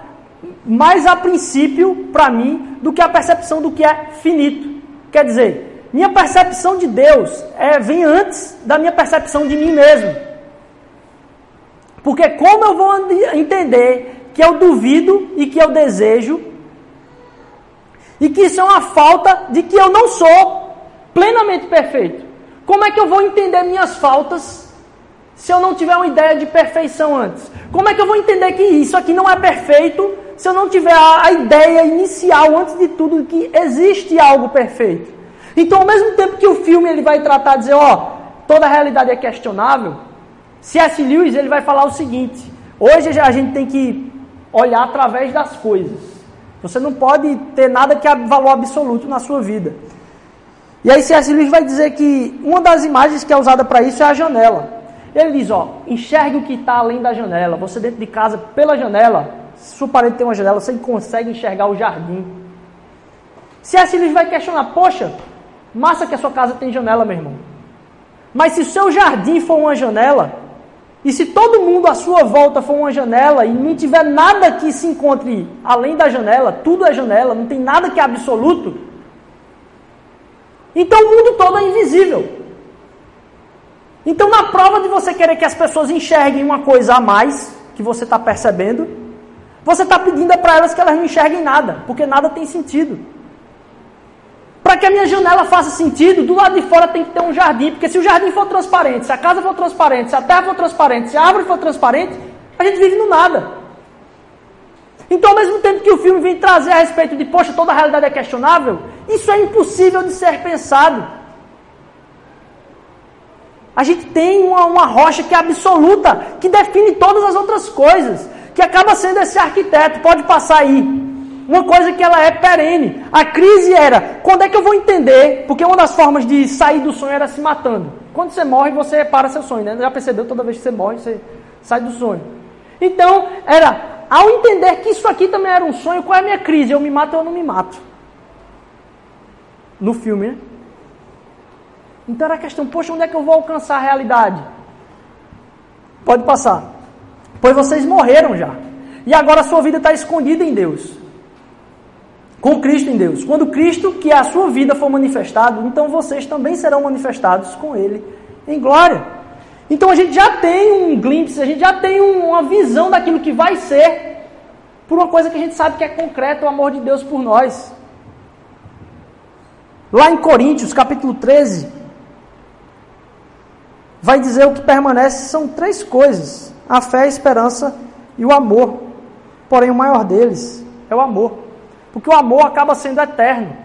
mais a princípio para mim do que a percepção do que é finito. Quer dizer, minha percepção de Deus é, vem antes da minha percepção de mim mesmo. Porque como eu vou entender que eu duvido e que eu desejo e que isso é uma falta de que eu não sou plenamente perfeito. Como é que eu vou entender minhas faltas se eu não tiver uma ideia de perfeição antes? Como é que eu vou entender que isso aqui não é perfeito se eu não tiver a, a ideia inicial, antes de tudo, de que existe algo perfeito? Então, ao mesmo tempo que o filme ele vai tratar de dizer, ó, toda a realidade é questionável, C.S. Lewis ele vai falar o seguinte: hoje a gente tem que olhar através das coisas. Você não pode ter nada que é valor absoluto na sua vida. E aí C.S. Lewis vai dizer que uma das imagens que é usada para isso é a janela. Ele diz, ó, enxergue o que está além da janela. Você dentro de casa, pela janela, se sua parede tem uma janela, você consegue enxergar o jardim. C.S. Lewis vai questionar, poxa, massa que a sua casa tem janela, meu irmão. Mas se o seu jardim for uma janela, e se todo mundo à sua volta for uma janela e não tiver nada que se encontre além da janela, tudo é janela, não tem nada que é absoluto, então o mundo todo é invisível. Então, na prova de você querer que as pessoas enxerguem uma coisa a mais que você está percebendo, você está pedindo para elas que elas não enxerguem nada, porque nada tem sentido. Para que a minha janela faça sentido, do lado de fora tem que ter um jardim, porque se o jardim for transparente, se a casa for transparente, se a terra for transparente, se a árvore for transparente, a gente vive no nada. Então, ao mesmo tempo que o filme vem trazer a respeito de, poxa, toda a realidade é questionável, isso é impossível de ser pensado. A gente tem uma, uma rocha que é absoluta, que define todas as outras coisas, que acaba sendo esse arquiteto. Pode passar aí uma coisa que ela é perene. A crise era, quando é que eu vou entender? Porque uma das formas de sair do sonho era se matando. Quando você morre, você para seu sonho, né? Já percebeu? Toda vez que você morre, você sai do sonho. Então, era, ao entender que isso aqui também era um sonho, qual é a minha crise? Eu me mato ou eu não me mato? No filme, né? Então era a questão, poxa, onde é que eu vou alcançar a realidade? Pode passar. Pois vocês morreram já. E agora a sua vida está escondida em Deus com Cristo em Deus. Quando Cristo, que é a sua vida, for manifestado, então vocês também serão manifestados com Ele em glória. Então a gente já tem um glimpse, a gente já tem uma visão daquilo que vai ser, por uma coisa que a gente sabe que é concreta, o amor de Deus por nós. Lá em Coríntios, capítulo 13, vai dizer o que permanece são três coisas: a fé, a esperança e o amor. Porém, o maior deles é o amor, porque o amor acaba sendo eterno.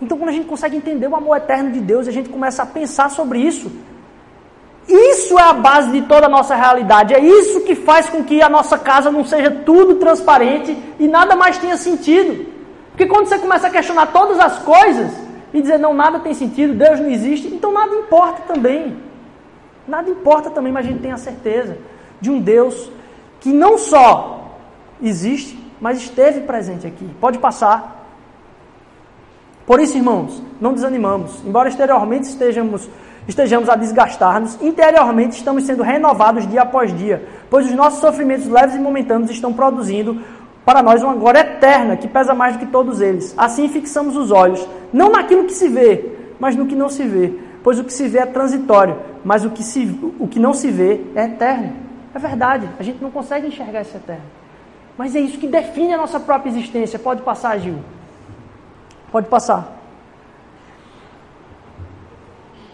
Então, quando a gente consegue entender o amor eterno de Deus, a gente começa a pensar sobre isso. Isso é a base de toda a nossa realidade. É isso que faz com que a nossa casa não seja tudo transparente e nada mais tenha sentido. Porque quando você começa a questionar todas as coisas e dizer não, nada tem sentido, Deus não existe, então nada importa também. Nada importa também, mas a gente tem a certeza de um Deus que não só existe, mas esteve presente aqui. Pode passar. Por isso, irmãos, não desanimamos. Embora exteriormente estejamos, estejamos a desgastar-nos, interiormente estamos sendo renovados dia após dia, pois os nossos sofrimentos leves e momentâneos estão produzindo para nós uma glória eterna que pesa mais do que todos eles. Assim fixamos os olhos, não naquilo que se vê, mas no que não se vê, pois o que se vê é transitório, mas o que, se, o que não se vê é eterno. É verdade, a gente não consegue enxergar esse eterno. Mas é isso que define a nossa própria existência. Pode passar, Gil. Pode passar.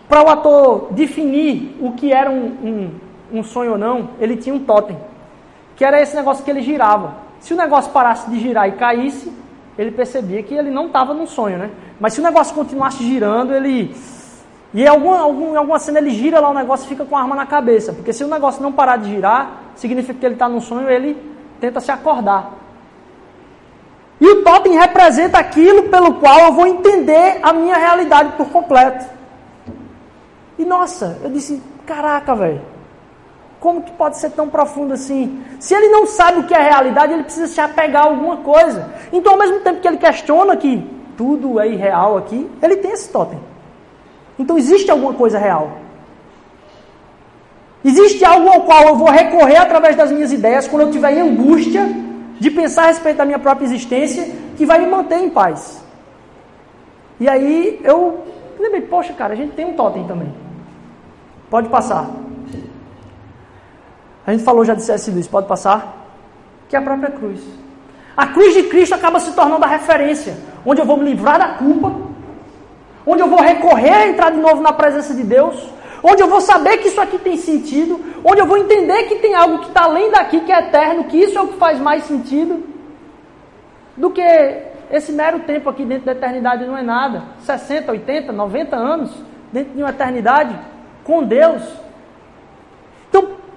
Para o ator definir o que era um, um, um, sonho ou não, ele tinha um totem, que era esse negócio que ele girava. Se o negócio parasse de girar e caísse, ele percebia que ele não estava num sonho, né? Mas se o negócio continuasse girando, ele. E em alguma, algum, alguma cena ele gira lá o negócio e fica com a arma na cabeça. Porque se o negócio não parar de girar, significa que ele está num sonho ele tenta se acordar. E o totem representa aquilo pelo qual eu vou entender a minha realidade por completo. E nossa, eu disse, caraca, velho. Como que pode ser tão profundo assim? Se ele não sabe o que é realidade, ele precisa se apegar a alguma coisa. Então, ao mesmo tempo que ele questiona que tudo é irreal aqui, ele tem esse totem. Então, existe alguma coisa real. Existe algo ao qual eu vou recorrer através das minhas ideias quando eu estiver em angústia de pensar a respeito da minha própria existência que vai me manter em paz. E aí eu lembrei, poxa, cara, a gente tem um totem também. Pode passar. A gente falou já de C.S. Lewis, pode passar? Que é a própria cruz. A cruz de Cristo acaba se tornando a referência, onde eu vou me livrar da culpa, onde eu vou recorrer a entrar de novo na presença de Deus, onde eu vou saber que isso aqui tem sentido, onde eu vou entender que tem algo que está além daqui, que é eterno, que isso é o que faz mais sentido, do que esse mero tempo aqui dentro da eternidade não é nada. 60, 80, 90 anos dentro de uma eternidade com Deus.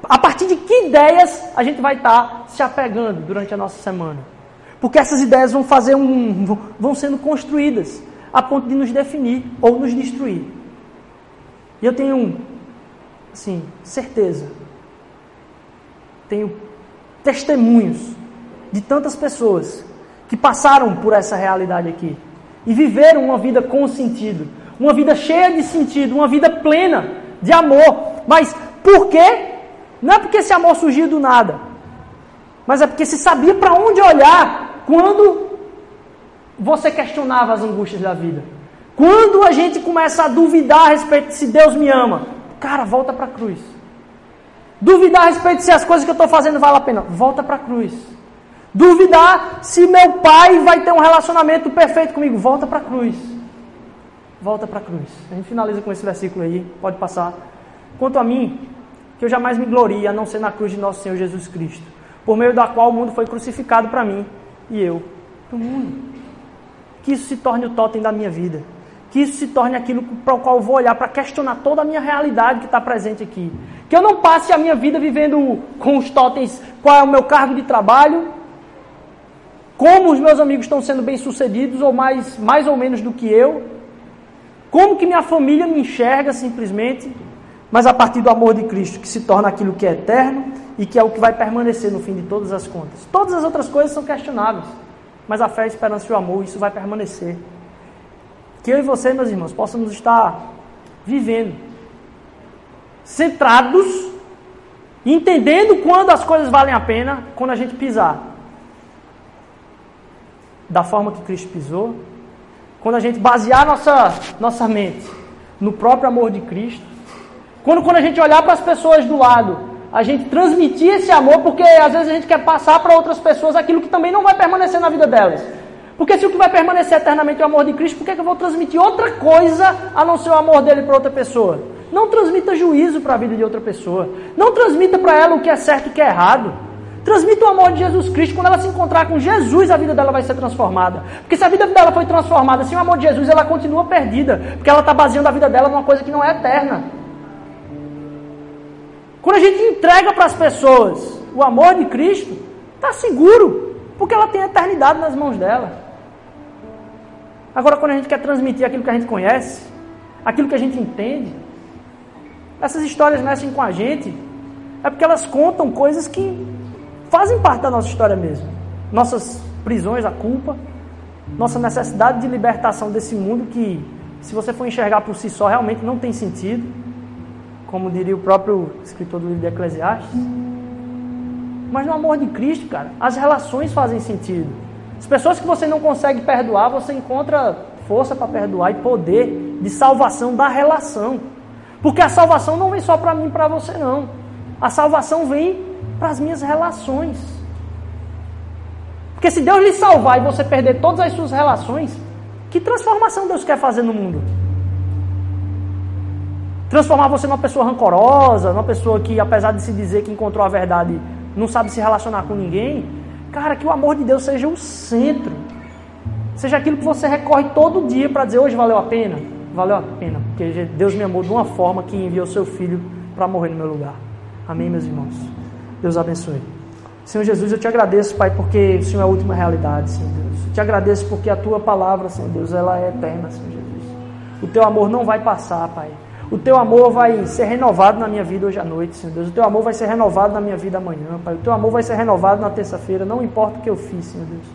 A partir de que ideias a gente vai estar tá se apegando durante a nossa semana? Porque essas ideias vão fazer um vão sendo construídas a ponto de nos definir ou nos destruir. E eu tenho, assim, certeza, tenho testemunhos de tantas pessoas que passaram por essa realidade aqui e viveram uma vida com sentido, uma vida cheia de sentido, uma vida plena de amor. Mas por quê? Não é porque esse amor surgiu do nada, mas é porque se sabia para onde olhar quando você questionava as angústias da vida. Quando a gente começa a duvidar a respeito de se Deus me ama, cara, volta para a cruz. Duvidar a respeito de se as coisas que eu estou fazendo valem a pena, volta para a cruz. Duvidar se meu pai vai ter um relacionamento perfeito comigo, volta para a cruz. Volta para a cruz. A gente finaliza com esse versículo aí, pode passar. Quanto a mim, que eu jamais me glorie a não ser na cruz de nosso Senhor Jesus Cristo, por meio da qual o mundo foi crucificado para mim e eu para o mundo. Que isso se torne o totem da minha vida que isso se torne aquilo para o qual eu vou olhar para questionar toda a minha realidade que está presente aqui. Que eu não passe a minha vida vivendo com os totens qual é o meu cargo de trabalho, como os meus amigos estão sendo bem-sucedidos, ou mais, mais ou menos do que eu, como que minha família me enxerga simplesmente, mas a partir do amor de Cristo, que se torna aquilo que é eterno e que é o que vai permanecer no fim de todas as contas. Todas as outras coisas são questionáveis, mas a fé, a esperança e o amor, isso vai permanecer que eu e você, meus irmãos, possamos estar vivendo, centrados, entendendo quando as coisas valem a pena, quando a gente pisar da forma que Cristo pisou, quando a gente basear nossa, nossa mente no próprio amor de Cristo, Quando, quando a gente olhar para as pessoas do lado, a gente transmitir esse amor, porque às vezes a gente quer passar para outras pessoas aquilo que também não vai permanecer na vida delas. Porque se o que vai permanecer eternamente é o amor de Cristo, por que, que eu vou transmitir outra coisa a não ser o amor dele para outra pessoa? Não transmita juízo para a vida de outra pessoa. Não transmita para ela o que é certo e o que é errado. Transmita o amor de Jesus Cristo. Quando ela se encontrar com Jesus, a vida dela vai ser transformada. Porque se a vida dela foi transformada sem o amor de Jesus, ela continua perdida. Porque ela está baseando a vida dela numa coisa que não é eterna. Quando a gente entrega para as pessoas o amor de Cristo, está seguro. Porque ela tem a eternidade nas mãos dela. Agora, quando a gente quer transmitir aquilo que a gente conhece, aquilo que a gente entende, essas histórias mexem com a gente, é porque elas contam coisas que fazem parte da nossa história mesmo. Nossas prisões, a culpa, nossa necessidade de libertação desse mundo que, se você for enxergar por si só, realmente não tem sentido, como diria o próprio escritor do livro de Eclesiastes. Mas no amor de Cristo, cara, as relações fazem sentido. As pessoas que você não consegue perdoar, você encontra força para perdoar e poder de salvação da relação. Porque a salvação não vem só para mim e para você, não. A salvação vem para as minhas relações. Porque se Deus lhe salvar e você perder todas as suas relações, que transformação Deus quer fazer no mundo? Transformar você numa pessoa rancorosa, numa pessoa que, apesar de se dizer que encontrou a verdade, não sabe se relacionar com ninguém? Cara, que o amor de Deus seja o centro. Seja aquilo que você recorre todo dia para dizer hoje valeu a pena. Valeu a pena, porque Deus me amou de uma forma que enviou seu filho para morrer no meu lugar. Amém, meus irmãos. Deus abençoe. Senhor Jesus, eu te agradeço, Pai, porque o Senhor é a última realidade, Senhor Deus. Eu te agradeço porque a tua palavra, Senhor Deus, ela é eterna, Senhor Jesus. O teu amor não vai passar, Pai. O teu amor vai ser renovado na minha vida hoje à noite, Senhor Deus. O teu amor vai ser renovado na minha vida amanhã, Pai. O teu amor vai ser renovado na terça-feira, não importa o que eu fiz, Senhor Deus.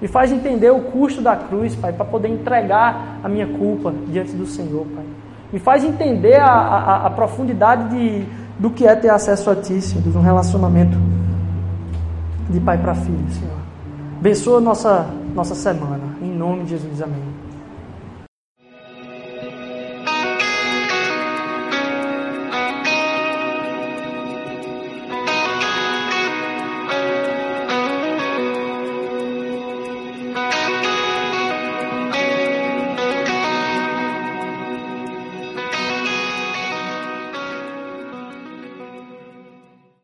Me faz entender o custo da cruz, Pai, para poder entregar a minha culpa diante do Senhor, Pai. Me faz entender a, a, a profundidade de, do que é ter acesso a Ti, Senhor Deus, um relacionamento de pai para filho, Senhor. Abençoa nossa, nossa semana. Em nome de Jesus, amém.